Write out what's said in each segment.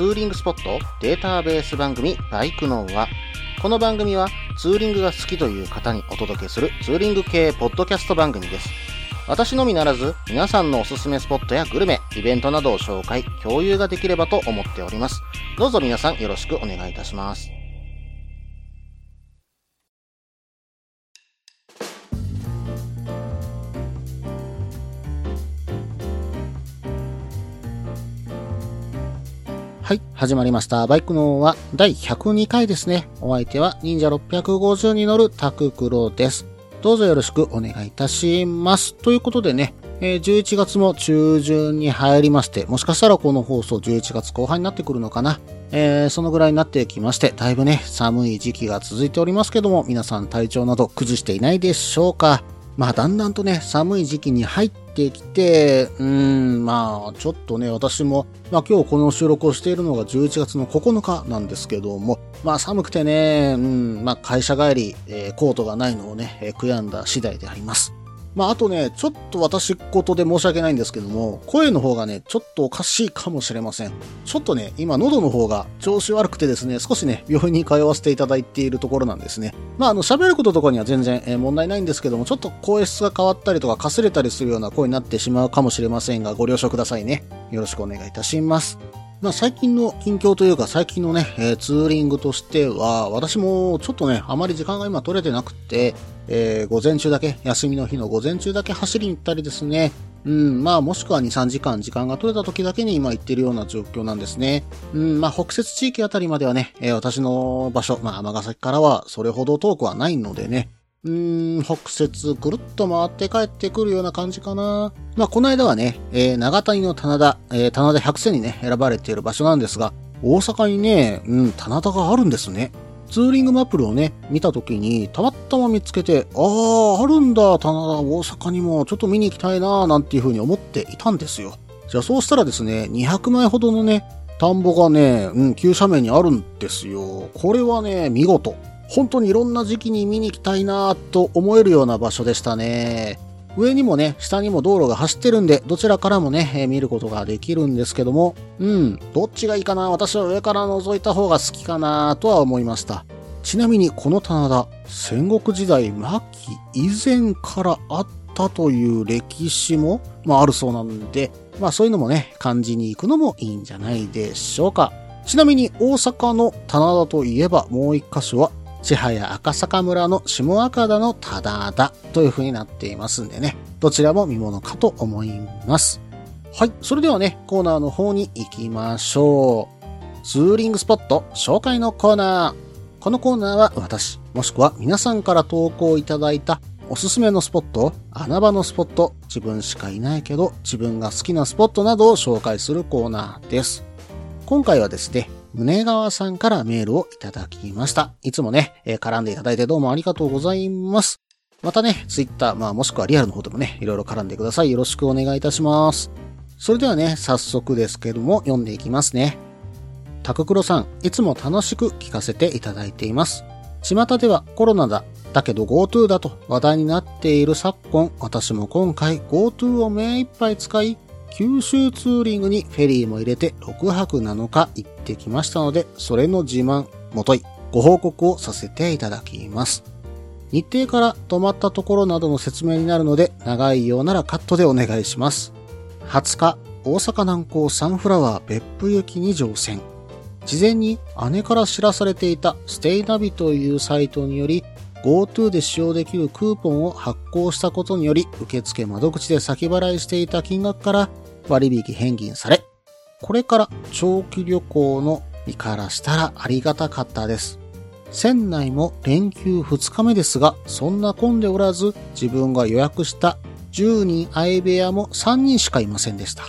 ツーリングスポットデータベース番組バイクノーは、この番組はツーリングが好きという方にお届けするツーリング系ポッドキャスト番組です。私のみならず、皆さんのおすすめスポットやグルメ、イベントなどを紹介、共有ができればと思っております。どうぞ皆さんよろしくお願いいたします。始まりました。バイクのは第102回ですね。お相手は忍者650に乗るタククロです。どうぞよろしくお願いいたします。ということでね、え11月も中旬に入りまして、もしかしたらこの放送11月後半になってくるのかな。えーそのぐらいになってきまして、だいぶね、寒い時期が続いておりますけども、皆さん体調など崩していないでしょうか。まあ、だんだんとね、寒い時期に入ってきて、うーん、まあ、ちょっとね、私も、まあ今日この収録をしているのが11月の9日なんですけども、まあ寒くてね、うん、まあ会社帰り、えーコートがないのをね、えー悔やんだ次第であります。まああとね、ちょっと私事で申し訳ないんですけども、声の方がね、ちょっとおかしいかもしれません。ちょっとね、今喉の方が調子悪くてですね、少しね、病院に通わせていただいているところなんですね。まああの、喋ることとかには全然、えー問題ないんですけども、ちょっと声質が変わったりとか、かすれたりするような声になってしまうかもしれませんが、ご了承くださいね。よろしくお願いいたします。まあ最近の近況というか最近のね、えーツーリングとしては、私もちょっとね、あまり時間が今取れてなくて、えー午前中だけ、休みの日の午前中だけ走りに行ったりですね、うん、まあもしくは2、3時間時間が取れた時だけに今行ってるような状況なんですね。うん、まあ北摂地域あたりまではね、えー私の場所、まあ尼崎からはそれほど遠くはないのでね、うーん、北節ぐるっと回って帰ってくるような感じかな。まあ、この間はね、えー長谷の棚田、えー棚田100選にね、選ばれている場所なんですが、大阪にね、うん、棚田があるんですね。ツーリングマップルをね、見たときに、たまたま見つけて、ああ、あるんだ、棚田、大阪にも、ちょっと見に行きたいな、なんていうふうに思っていたんですよ。じゃあ、そうしたらですね、200枚ほどのね、田んぼがね、うん、急斜面にあるんですよ。これはね、見事。本当にいろんな時期に見に行きたいなと思えるような場所でしたね。上にもね、下にも道路が走ってるんで、どちらからもね、えー見ることができるんですけども、うん、どっちがいいかな私は上から覗いた方が好きかなとは思いました。ちなみにこの棚田、戦国時代末期以前からあったという歴史も、まああるそうなんで、まあそういうのもね、感じに行くのもいいんじゃないでしょうか。ちなみに大阪の棚田といえばもう一箇所は千早赤坂村の下赤田の棚田という風になっていますんでね、どちらも見物かと思います。はい、それではね、コーナーの方に行きましょう。ツーリングスポット紹介のコーナー。このコーナーは私、もしくは皆さんから投稿いただいたおすすめのスポット、穴場のスポット、自分しかいないけど自分が好きなスポットなどを紹介するコーナーです。今回はですね、宗川さんからメールをいただきました。いつもね、えー絡んでいただいてどうもありがとうございます。またね、ツイッター、まあもしくはリアルの方でもね、いろいろ絡んでください。よろしくお願いいたします。それではね、早速ですけども、読んでいきますね。タククロさん、いつも楽しく聞かせていただいています。巷ではコロナだ、だけど GoTo だと話題になっている昨今、私も今回 GoTo を目いっぱい使い、九州ツーリングにフェリーも入れて6泊7日行ってきましたので、それの自慢、もとい、ご報告をさせていただきます。日程から泊まったところなどの説明になるので、長いようならカットでお願いします。20日、大阪南港サンフラワー別府行きに乗船。事前に姉から知らされていたステイナビというサイトにより GoTo で使用できるクーポンを発行したことにより受付窓口で先払いしていた金額から割引返金され、これから長期旅行の身からしたらありがたかったです。船内も連休2日目ですが、そんな混んでおらず、自分が予約した10人相部屋も3人しかいませんでした。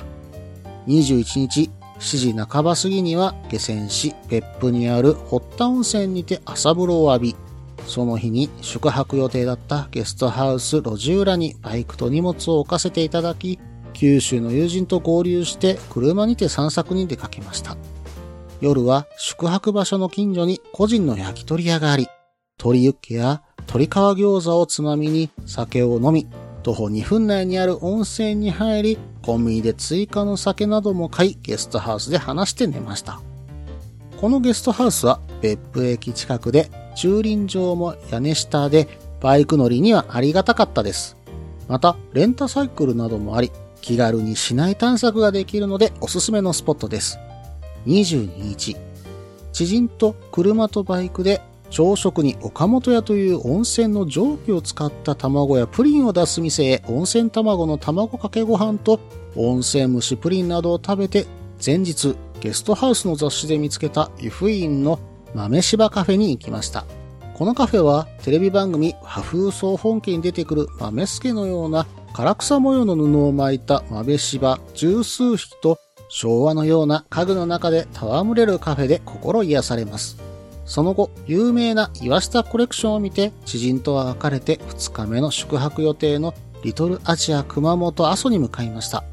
21日、7時半ば過ぎには下船し、別府にある堀田温泉にて朝風呂を浴び、その日に宿泊予定だったゲストハウス路地裏にバイクと荷物を置かせていただき、九州の友人と合流して車にて散策に出かけました。夜は宿泊場所の近所に個人の焼き鳥屋があり、鶏ユッケや鶏皮餃子をつまみに酒を飲み、徒歩2分内にある温泉に入り、コンビニで追加の酒なども買い、ゲストハウスで話して寝ました。このゲストハウスは別府駅近くで、駐輪場も屋根下で、バイク乗りにはありがたかったです。また、レンタサイクルなどもあり、気軽に市内探索ができるのでおすすめのスポットです。22日、知人と車とバイクで朝食に岡本屋という温泉の蒸気を使った卵やプリンを出す店へ温泉卵の卵かけご飯と温泉蒸しプリンなどを食べて前日ゲストハウスの雑誌で見つけた湯布院の豆柴カフェに行きました。このカフェはテレビ番組破風総本家に出てくる豆助のような唐草模様の布を巻いた豆柴十数匹と昭和のような家具の中で戯れるカフェで心癒されます。その後、有名な岩下コレクションを見て、知人とは別れて2日目の宿泊予定のリトルアジア熊本阿蘇に向かいました。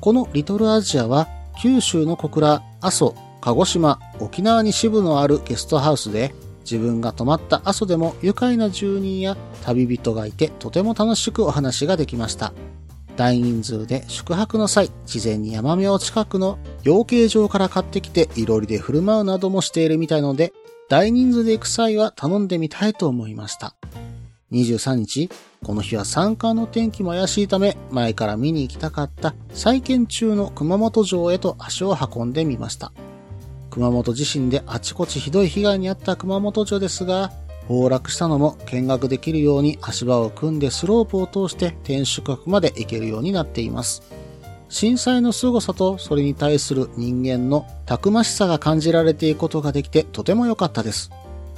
このリトルアジアは、九州の小倉、阿蘇、鹿児島、沖縄に支部のあるゲストハウスで、自分が泊まった阿蘇でも愉快な住人や旅人がいてとても楽しくお話ができました。大人数で宿泊の際、事前に山名近くの養鶏場から買ってきていろりで振る舞うなどもしているみたいので、大人数で行く際は頼んでみたいと思いました。23日、この日は山間の天気も怪しいため、前から見に行きたかった再建中の熊本城へと足を運んでみました。熊本地震であちこちひどい被害に遭った熊本城ですが、崩落したのも見学できるように足場を組んでスロープを通して天守閣まで行けるようになっています。震災の凄さとそれに対する人間のたくましさが感じられていくことができてとても良かったです。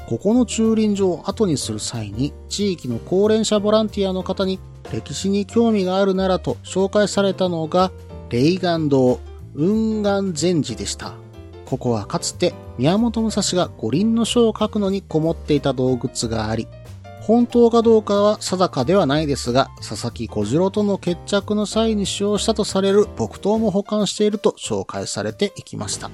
ここの駐輪場を後にする際に地域の高齢者ボランティアの方に歴史に興味があるならと紹介されたのが霊岩堂雲岩禅寺でした。ここはかつて宮本武蔵が五輪の書を書くのにこもっていた洞窟があり、本当かどうかは定かではないですが、佐々木小次郎との決着の際に使用したとされる木刀も保管していると紹介されていきました。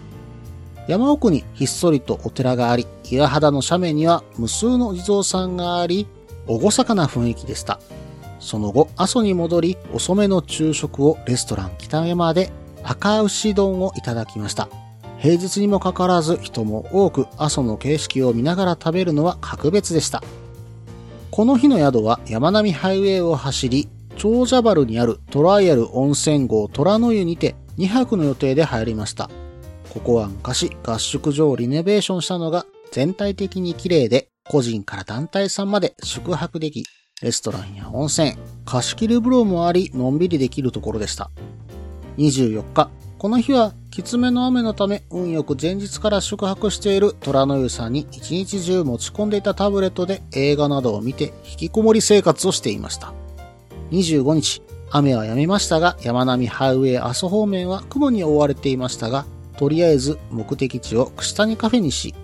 山奥にひっそりとお寺があり、岩肌の斜面には無数の地蔵さんがあり、厳かな雰囲気でした。その後、阿蘇に戻り、遅めの昼食をレストラン北山で赤牛丼をいただきました。平日にもかかわらず人も多く阿蘇の景色を見ながら食べるのは格別でした。この日の宿は山並ハイウェイを走り、長者原にあるトライアル温泉郷虎の湯にて2泊の予定で入りました。ここは昔合宿所をリノベーションしたのが全体的に綺麗で個人から団体さんまで宿泊でき、レストランや温泉、貸し切り風呂もありのんびりできるところでした。24日、この日はきつめの雨のため運よく前日から宿泊している虎の湯さんに一日中持ち込んでいたタブレットで映画などを見て引きこもり生活をしていました。25日、雨は止みましたが山並ハイウェイ阿蘇方面は雲に覆われていましたが、とりあえず目的地を串谷カフェにし、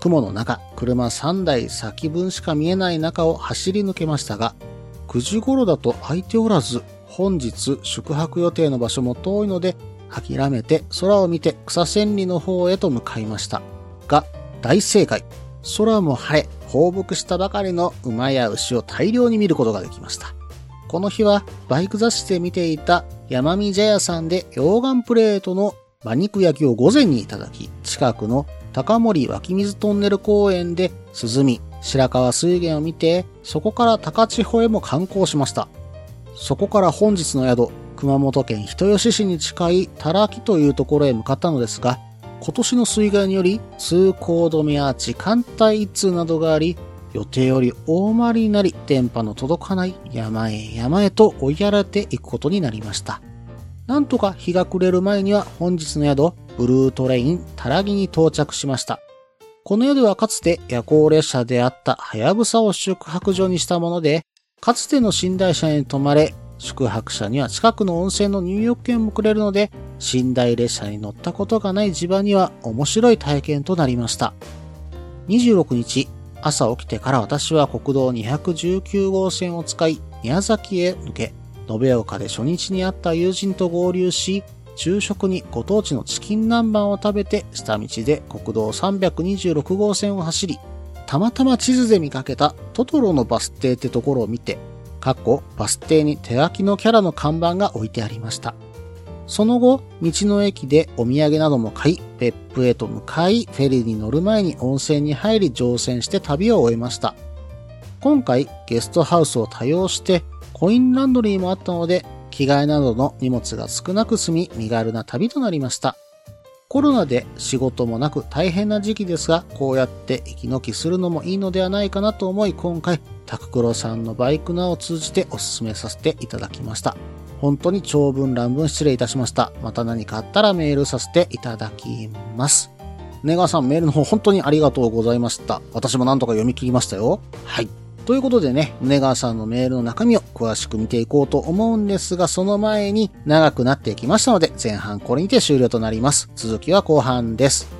雲の中、車3台先分しか見えない中を走り抜けましたが、9時頃だと空いておらず、本日宿泊予定の場所も遠いので諦めて空を見て草千里の方へと向かいました。が、大正解。空も晴れ、放牧したばかりの馬や牛を大量に見ることができました。この日はバイク雑誌で見ていた山見茶屋さんで溶岩プレートの馬肉焼きを午前にいただき、近くの高森湧き水トンネル公園で涼み、白川水源を見て、そこから高千穂へも観光しました。そこから本日の宿、熊本県人吉市に近いたらきというところへ向かったのですが、今年の水害により通行止めや時間帯一通などがあり、予定より大回りになり電波の届かない山へ山へと追いやられていくことになりました。なんとか日が暮れる前には本日の宿、ブルートレインたらぎに到着しました。この宿はかつて夜行列車であったはやぶさを宿泊所にしたもので、かつての寝台車に泊まれ、宿泊者には近くの温泉の入浴券もくれるので、寝台列車に乗ったことがない地場には面白い体験となりました。26日、朝起きてから私は国道219号線を使い、宮崎へ抜け、延岡で初日に会った友人と合流し、昼食にご当地のチキン南蛮を食べて、下道で国道326号線を走り、たまたま地図で見かけたトトロのバス停ってところを見て、かっこバス停に手書きのキャラの看板が置いてありました。その後、道の駅でお土産なども買い、別府へと向かい、フェリーに乗る前に温泉に入り乗船して旅を終えました。今回、ゲストハウスを多用して、コインランドリーもあったので、着替えなどの荷物が少なく済み、身軽な旅となりました。コロナで仕事もなく大変な時期ですが、こうやって息抜きするのもいいのではないかなと思い、今回、タククロさんのバイクナを通じてお勧めさせていただきました。本当に長文乱文失礼いたしました。また何かあったらメールさせていただきます。ネガーさんメールの方本当にありがとうございました。私も何とか読み切りましたよ。はい。ということでね、宗川さんのメールの中身を詳しく見ていこうと思うんですが、その前に長くなってきましたので、前半これにて終了となります。続きは後半です。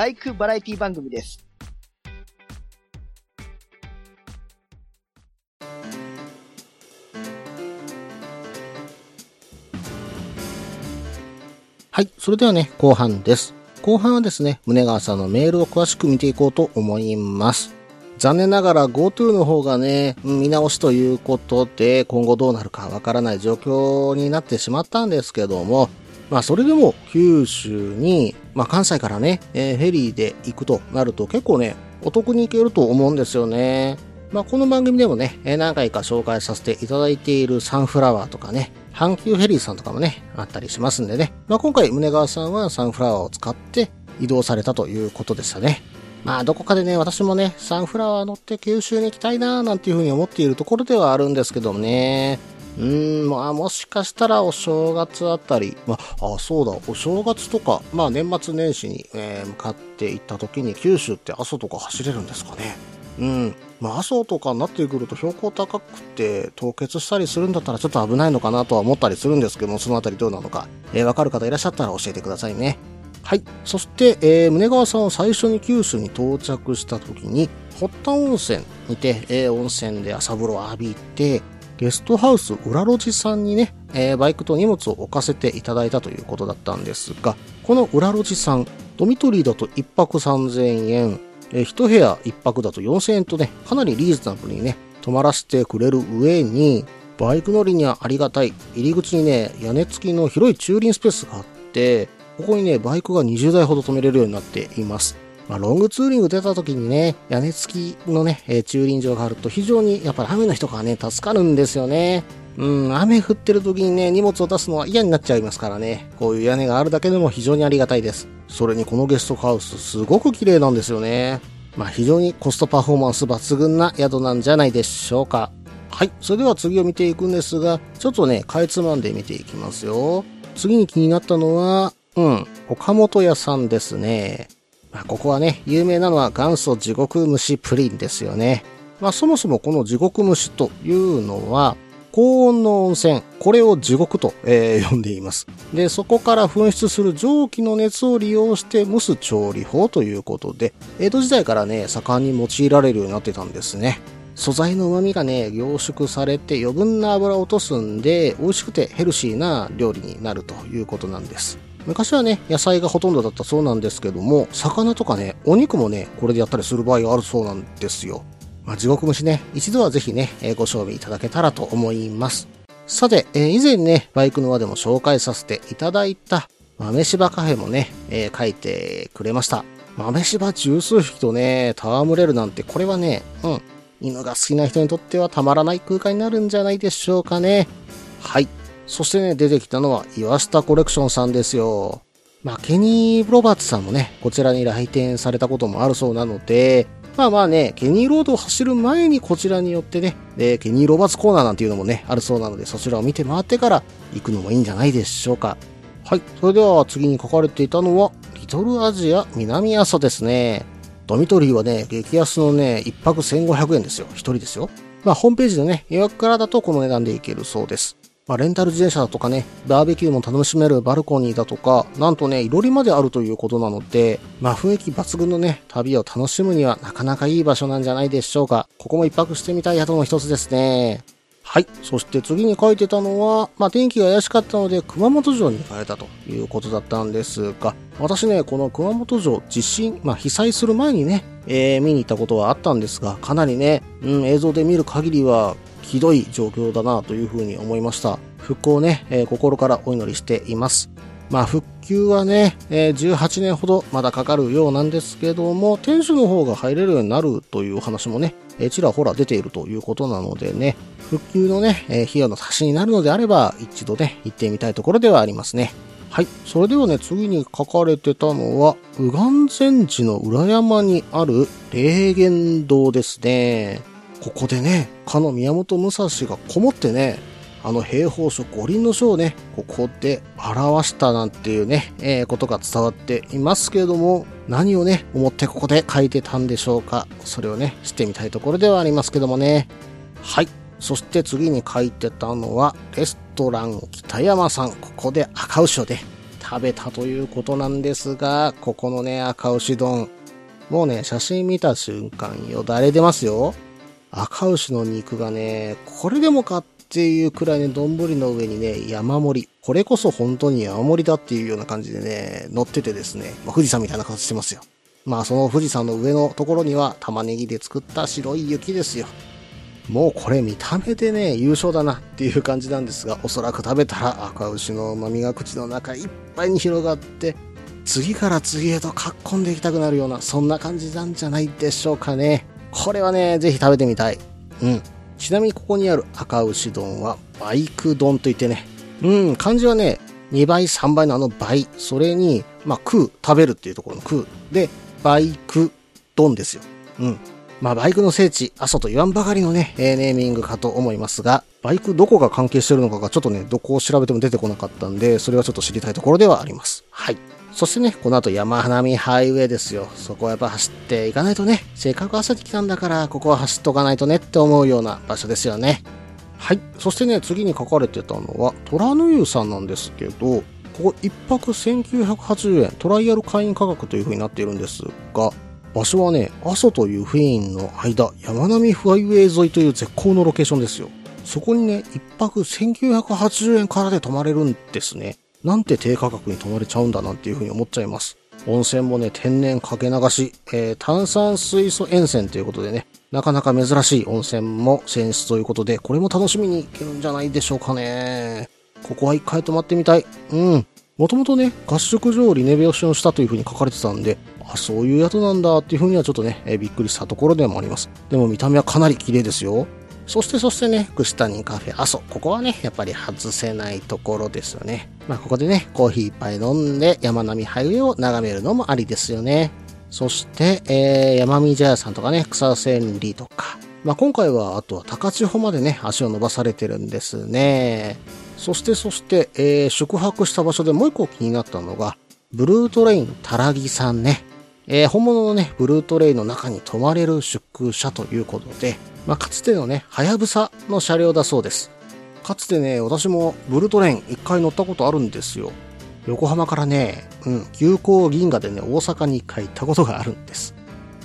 バイクバラエティ番組です。はい。それではね、後半です。後半はですね、宗川さんのメールを詳しく見ていこうと思います。残念ながら GoTo の方がね、見直しということで、今後どうなるかわからない状況になってしまったんですけども、まあそれでも九州に、まあ関西からね、えー、フェリーで行くとなると結構ね、お得に行けると思うんですよね。まあこの番組でもねえ、何回か紹介させていただいているサンフラワーとかね、阪急フェリーさんとかもね、あったりしますんでね。まあ、今回、宗川さんはサンフラワーを使って移動されたということでしたね。まあ、どこかでね、私もね、サンフラワー乗って九州に行きたいなーなんていうふうに思っているところではあるんですけどもね。うーん、まあ、もしかしたらお正月あたり、まあ、あ、そうだ、お正月とか、まあ、年末年始に、えー、向かって行った時に九州って阿蘇とか走れるんですかね。うん。まあ、阿蘇とかになってくると標高高くて凍結したりするんだったらちょっと危ないのかなとは思ったりするんですけども、そのあたりどうなのか、えー、わかる方いらっしゃったら教えてくださいね。はい。そして、えー、宗川さんは最初に九州に到着した時に、堀田温泉にて、えー、温泉で朝風呂を浴びて、ゲストハウス裏路地さんにね、えー、バイクと荷物を置かせていただいたということだったんですが、この裏路地さん、ドミトリーだと1泊3000円、えー、一部屋一泊だと4000円とね、かなりリーズナブルにね、泊まらせてくれる上に、バイク乗りにはありがたい。入り口にね、屋根付きの広い駐輪スペースがあって、ここにね、バイクが20台ほど止めれるようになっています。まあ、ロングツーリング出た時にね、屋根付きのね、え、駐輪場があると非常にやっぱり雨の日とかね、助かるんですよね。うん、雨降ってる時にね、荷物を出すのは嫌になっちゃいますからね。こういう屋根があるだけでも非常にありがたいです。それにこのゲストハウス、すごく綺麗なんですよね。まあ非常にコストパフォーマンス抜群な宿なんじゃないでしょうか。はい。それでは次を見ていくんですが、ちょっとね、かいつまんで見ていきますよ。次に気になったのは、うん、岡本屋さんですね。まあ、ここはね、有名なのは元祖地獄蒸しプリンですよね。まあ、そもそもこの地獄蒸しというのは、高温の温泉、これを地獄と、えー、呼んでいます。で、そこから噴出する蒸気の熱を利用して蒸す調理法ということで、江戸時代からね、盛んに用いられるようになってたんですね。素材の旨味がね、凝縮されて余分な油を落とすんで、美味しくてヘルシーな料理になるということなんです。昔はね、野菜がほとんどだったそうなんですけども、魚とかね、お肉もね、これでやったりする場合があるそうなんですよ。まあ、地獄虫ね、一度はぜひね、ご賞味いただけたらと思います。さて、えー、以前ね、バイクの輪でも紹介させていただいた、豆柴カフェもね、えー、書いてくれました。豆柴十数匹とね、戯れるなんて、これはね、うん、犬が好きな人にとってはたまらない空間になるんじゃないでしょうかね。はい。そしてね、出てきたのは岩下コレクションさんですよ。まあ、ケニー・ロバーツさんもね、こちらに来店されたこともあるそうなので、まあまあね、ケニーロードを走る前にこちらによってね、で、ケニーロバーツコーナーなんていうのもね、あるそうなので、そちらを見て回ってから行くのもいいんじゃないでしょうか。はい。それでは次に書かれていたのは、リトルアジア南阿蘇ですね。ドミトリーはね、激安のね、1泊1500円ですよ。1人ですよ。まあ、ホームページでね、予約からだとこの値段でいけるそうです。まあ、レンタル自転車だとかね、バーベキューも楽しめるバルコニーだとか、なんとね、いろりまであるということなので、まあ、雰囲気抜群のね、旅を楽しむにはなかなかいい場所なんじゃないでしょうか。ここも一泊してみたい宿の一つですね。はい。そして次に書いてたのは、まあ、天気が怪しかったので、熊本城に行かれたということだったんですが、私ね、この熊本城、地震、まあ、被災する前にね、えー、見に行ったことはあったんですが、かなりね、うん、映像で見る限りは、ひどい状況だなというふうに思いました。復興をね、えー心からお祈りしています。まあ、復旧はね、えー18年ほどまだかかるようなんですけども、店主の方が入れるようになるというお話もね、えーちらほら出ているということなのでね、復旧のね、えー費用の足しになるのであれば、一度ね、行ってみたいところではありますね。はい。それではね、次に書かれてたのは、右岸禅寺の裏山にある霊源堂ですね。ここでね、かの宮本武蔵がこもってね、あの兵法書五輪の書をね、ここで表したなんていうね、えーことが伝わっていますけれども、何をね、思ってここで書いてたんでしょうか。それをね、知ってみたいところではありますけどもね。はい。そして次に書いてたのは、レストラン北山さん。ここで赤牛をね、食べたということなんですが、ここのね、赤牛丼。もうね、写真見た瞬間よだれ出ますよ。赤牛の肉がね、これでもかっていうくらいね、丼の上にね、山盛り。これこそ本当に山盛りだっていうような感じでね、乗っててですね、まあ富士山みたいな形してますよ。まあその富士山の上のところには玉ねぎで作った白い雪ですよ。もうこれ見た目でね、優勝だなっていう感じなんですが、おそらく食べたら赤牛の旨味が口の中いっぱいに広がって、次から次へとかっこんでいきたくなるような、そんな感じなんじゃないでしょうかね。これはね、ぜひ食べてみたい。うん。ちなみにここにある赤牛丼は、バイク丼といってね、うん、漢字はね、2倍、3倍のあの倍、それに、まあ、食う、食べるっていうところの食う。で、バイク丼ですよ。うん。まあ、バイクの聖地、阿蘇と言わんばかりのね、ネーミングかと思いますが、バイクどこが関係してるのかがちょっとね、どこを調べても出てこなかったんで、それはちょっと知りたいところではあります。はい。そしてね、この後山花見ハイウェイですよ。そこはやっぱ走っていかないとね、せっかく朝に来たんだから、ここは走っとかないとねって思うような場所ですよね。はい。そしてね、次に書かれてたのは、虎の湯さんなんですけど、ここ1泊1980円、トライアル会員価格という風になっているんですが、場所はね、阿蘇というフェインの間、山並フハイウェイ沿いという絶好のロケーションですよ。そこにね、1泊1980円からで泊まれるんですね。なんて低価格に泊まれちゃうんだなんていう風に思っちゃいます。温泉もね、天然かけ流し、えー炭酸水素塩泉ということでね、なかなか珍しい温泉も選出ということで、これも楽しみに行けるんじゃないでしょうかね。ここは一回泊まってみたい。うん。もともとね、合宿所をリノベーションしたという風に書かれてたんで、あ、そういう宿なんだっていう風にはちょっとね、えーびっくりしたところでもあります。でも見た目はかなり綺麗ですよ。そしてそしてね、串谷カフェ阿蘇。ここはね、やっぱり外せないところですよね。まあここでね、コーヒー一杯飲んで山並みハイウェイを眺めるのもありですよね。そして、えー、山見茶屋さんとかね、草千里とか。まあ今回はあとは高千穂までね、足を伸ばされてるんですね。そしてそして、えー宿泊した場所でもう一個気になったのが、ブルートレインたらぎさんね。えー本物のね、ブルートレインの中に泊まれる宿舎ということで、まあ、かつてのね、はやぶさの車両だそうです。かつてね、私もブルトレイン一回乗ったことあるんですよ。横浜からね、うん、急行銀河でね、大阪に一回行ったことがあるんです。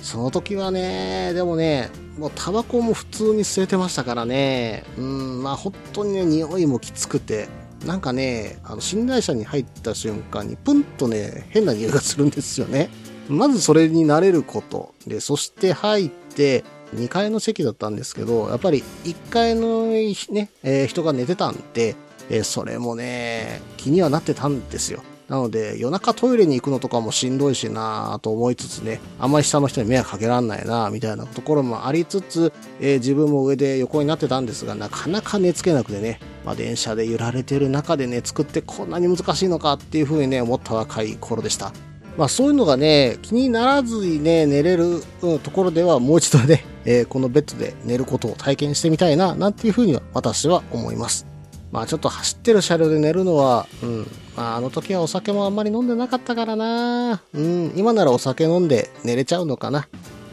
その時はね、でもね、もうタバコも普通に吸えてましたからね、うん、まあ本当にね、匂いもきつくて、なんかね、あの、寝台車に入った瞬間に、プンとね、変な匂いがするんですよね。まずそれに慣れること。で、そして入って、2階の席だったんですけど、やっぱり1階のね、えー人が寝てたんで、えーそれもね、気にはなってたんですよ。なので、夜中トイレに行くのとかもしんどいしなぁと思いつつね、あんまり下の人に迷惑かけらんないなぁみたいなところもありつつ、えー自分も上で横になってたんですが、なかなか寝つけなくてね、まあ電車で揺られてる中でね、作ってこんなに難しいのかっていうふうにね、思った若い頃でした。まあそういうのがね、気にならずにね、寝れる、ところではもう一度ね、えーこのベッドで寝ることを体験してみたいな、なんていうふうには私は思います。まあちょっと走ってる車両で寝るのは、うん。まああの時はお酒もあんまり飲んでなかったからなうん。今ならお酒飲んで寝れちゃうのかな。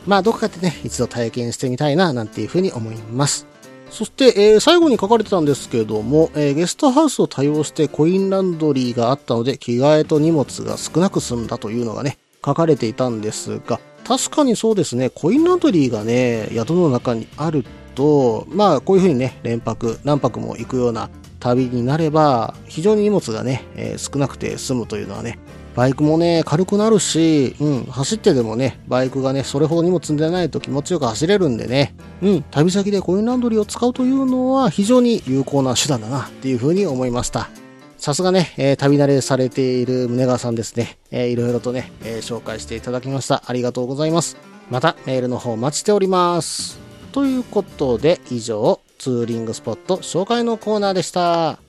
まあどこかでね、一度体験してみたいな、なんていうふうに思います。そして、えー最後に書かれてたんですけれども、えーゲストハウスを多用してコインランドリーがあったので、着替えと荷物が少なく済んだというのがね、書かれていたんですが、確かにそうですね、コインランドリーがね、宿の中にあると、まあ、こういう風にね、連泊、何泊も行くような旅になれば、非常に荷物がね、えー少なくて済むというのはね、バイクもね、軽くなるし、うん、走ってでもね、バイクがね、それほど荷物積んでないと気持ちよく走れるんでね、うん、旅先でコインランドリーを使うというのは非常に有効な手段だなっていうふうに思いました。さすがね、えー旅慣れされている宗川さんですね。えーいろいろとね、えー紹介していただきました。ありがとうございます。またメールの方お待ちしております。ということで、以上、ツーリングスポット紹介のコーナーでした。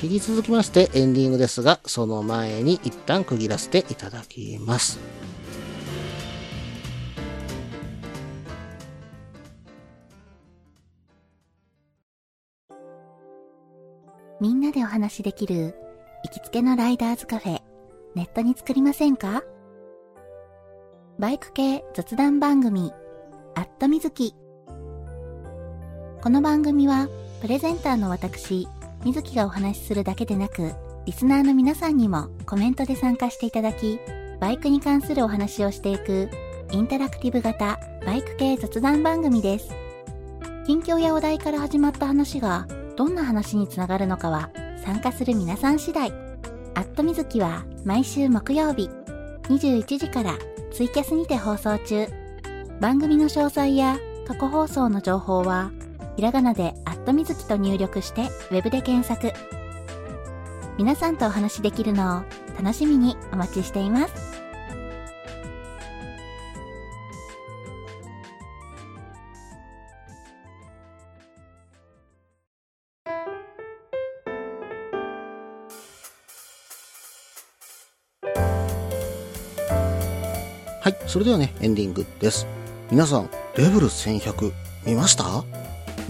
引き続きましてエンディングですが、その前に一旦区切らせていただきます。みんなでお話しできる行きつけのライダーズカフェ、ネットに作りませんか？バイク系雑談番組、アットみずき。この番組は、プレゼンターの私、みずきがお話しするだけでなく、リスナーの皆さんにもコメントで参加していただき、バイクに関するお話をしていく、インタラクティブ型バイク系雑談番組です。近況やお題から始まった話が、どんな話につながるのかは参加する皆さん次第。アットみずきは毎週木曜日21時からツイキャスにて放送中。番組の詳細や過去放送の情報はひらがなでアットみずきと入力してウェブで検索。皆さんとお話しできるのを楽しみにお待ちしています。はい、それではね、エンディングです。皆さん、レベル1100見ました？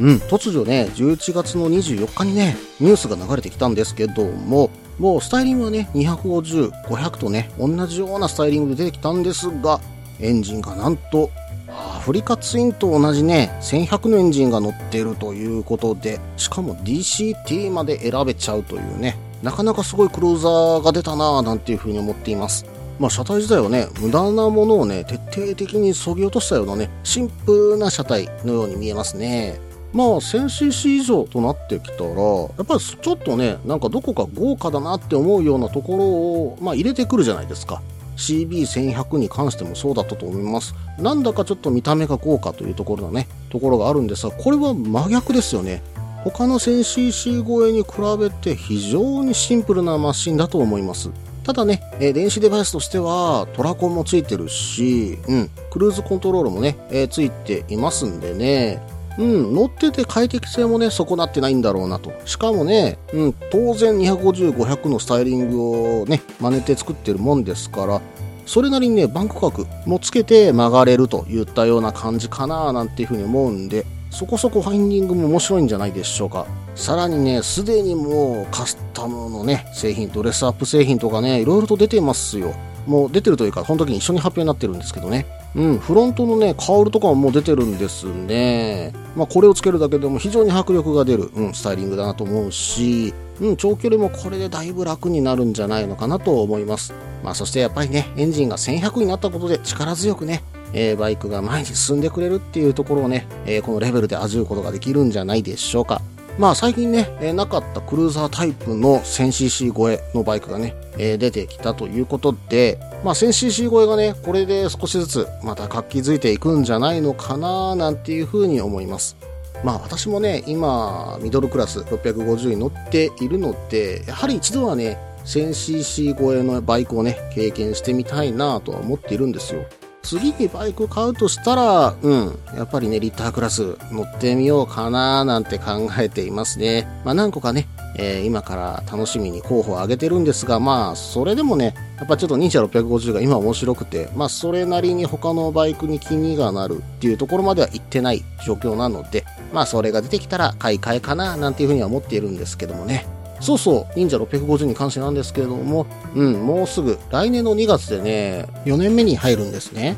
うん、突如ね、11月の24日にね、ニュースが流れてきたんですけども、もうスタイリングはね、250、500とね、同じようなスタイリングで出てきたんですが、エンジンがなんと、アフリカツインと同じね、1100のエンジンが乗っているということで、しかも DCT まで選べちゃうというね、なかなかすごいクルーザーが出たなぁなんていうふうに思っています。まあ、車体自体はね、無駄なものをね、徹底的に削ぎ落としたようなね、シンプルな車体のように見えますね。まあ、1000cc 以上となってきたら、やっぱりちょっとね、なんかどこか豪華だなって思うようなところを、まあ、入れてくるじゃないですか。CB1100 に関してもそうだったと思います。なんだかちょっと見た目が豪華というところのね、ところがあるんですが、これは真逆ですよね。他の 1000cc 超えに比べて非常にシンプルなマシンだと思います。ただね、電子デバイスとしてはトラコンもついてるし、うん、クルーズコントロールもね、えーついていますんでね、うん、乗ってて快適性もね、損なってないんだろうなと。しかもね、うん、当然250、500のスタイリングをね、真似て作ってるもんですから、それなりにね、バンク角もつけて曲がれるといったような感じかななんていうふうに思うんで、そこそこファインディングも面白いんじゃないでしょうか。さらにね、すでにもうカスタムのね、製品、ドレスアップ製品とかね、いろいろと出てますよ。もう出てるというか、この時に一緒に発表になってるんですけどね。うん、フロントのね、カウルとかももう出てるんですね。まあ、これをつけるだけでも非常に迫力が出る、うん、スタイリングだなと思うし、うん、長距離もこれでだいぶ楽になるんじゃないのかなと思います。まあ、そしてやっぱりね、エンジンが1100になったことで力強くね、えーバイクが前に進んでくれるっていうところをね、えーこのレベルで味わうことができるんじゃないでしょうか。まあ最近ね、えーなかったクルーザータイプの 1000cc 超えのバイクがね、えー出てきたということで、まあ 1000cc 超えがね、これで少しずつまた活気づいていくんじゃないのかななんていうふうに思います。まあ私もね、今、ミドルクラス650に乗っているので、やはり一度はね、1000cc 超えのバイクをね、経験してみたいなとは思っているんですよ。次にバイク買うとしたら、うん、やっぱりね、リッタークラス乗ってみようかななんて考えていますね。まあ何個かね、えー今から楽しみに候補を挙げてるんですが、まあそれでもね、やっぱちょっと忍者650が今面白くて、まあそれなりに他のバイクに気にがなるっていうところまでは行ってない状況なので、まあそれが出てきたら買い替えかななんていうふうには思っているんですけどもね。そうそう、忍者650に関してなんですけれども、うん、もうすぐ来年の2月でね、4年目に入るんですね。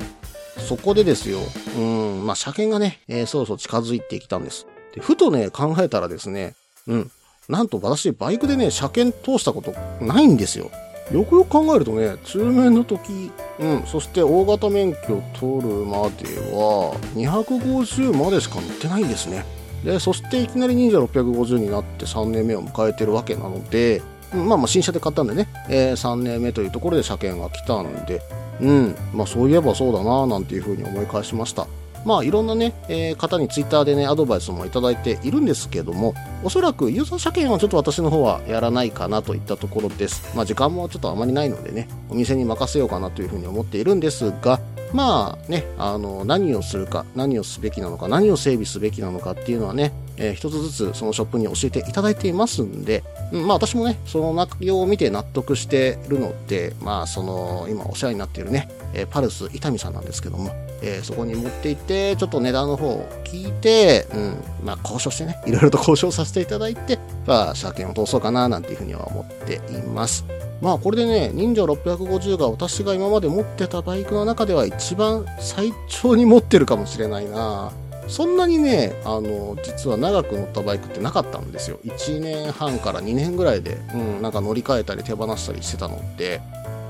そこでですよ、うん、まあ車検がね、えーそろそろ近づいてきたんです。で、ふとね、考えたらですね、うん。なんと私、バイクでね、車検通したことないんですよ。よくよく考えるとね、中面の時、うん、そして大型免許取るまでは、250までしか乗ってないんですね。で、そしていきなり忍者650になって3年目を迎えてるわけなので、まあまあ新車で買ったんでね、えー3年目というところで車検が来たんで、うん、まあそういえばそうだななんていうふうに思い返しました。まあいろんなね、えー方にツイッターでね、アドバイスもいただいているんですけども、おそらくユーザー車検はちょっと私の方はやらないかなといったところです。まあ時間もちょっとあまりないのでね、お店に任せようかなというふうに思っているんですが、まあね、あの、何をするか、何をすべきなのか、何を整備すべきなのかっていうのはね、えー一つずつそのショップに教えていただいていますんで、うんまあ私もね、その内容を見て納得してるので、まあその、今お世話になっているね、えーパルス伊丹さんなんですけども、えーそこに持って行って、ちょっと値段の方を聞いて、うん、まあ交渉してね、いろいろと交渉させていただいて、まあ車検を通そうかな、なんていうふうには思っています。まあこれでね、忍者650が私が今まで持ってたバイクの中では一番最長に持ってるかもしれないなそんなにね、あの、実は長く乗ったバイクってなかったんですよ。1年半から2年ぐらいで、うん、なんか乗り換えたり手放したりしてたので、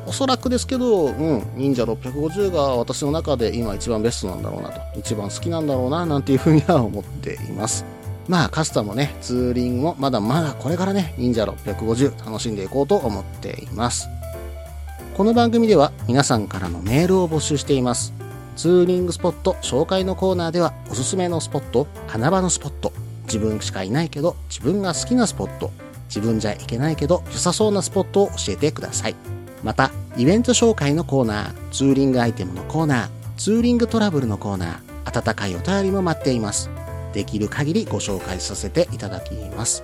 おそらくですけど、うん、忍者650が私の中で今一番ベストなんだろうなと、一番好きなんだろうな、なんていうふうには思っています。まあ、カスタムもね、ツーリングもまだまだこれからね、忍者650楽しんでいこうと思っています。この番組では皆さんからのメールを募集しています。ツーリングスポット紹介のコーナーではおすすめのスポット、穴場のスポット、自分しかいないけど自分が好きなスポット、自分じゃいけないけど良さそうなスポットを教えてください。また、イベント紹介のコーナー、ツーリングアイテムのコーナー、ツーリングトラブルのコーナー、温かいお便りも待っています。できる限りご紹介させていただきます。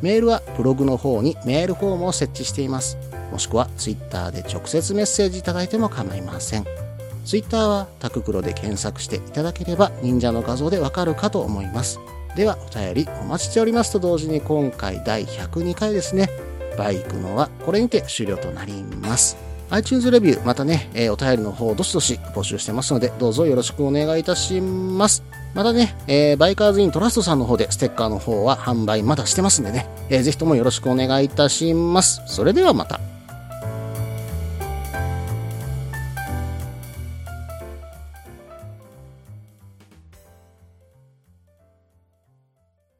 メールはブログの方にメールフォームを設置しています。もしくはツイッターで直接メッセージいただいても構いません。ツイッターはタククロで検索していただければ忍者の画像でわかるかと思います。ではお便りお待ちしておりますと同時に今回第102回ですね。バイクのはこれにて終了となります。iTunes レビュー、またね、えーお便りの方、どしどし募集してますので、どうぞよろしくお願いいたします。またね、えーバイカーズイントラストさんの方でステッカーの方は販売まだしてますんでね、えーぜひともよろしくお願いいたします。それではまた。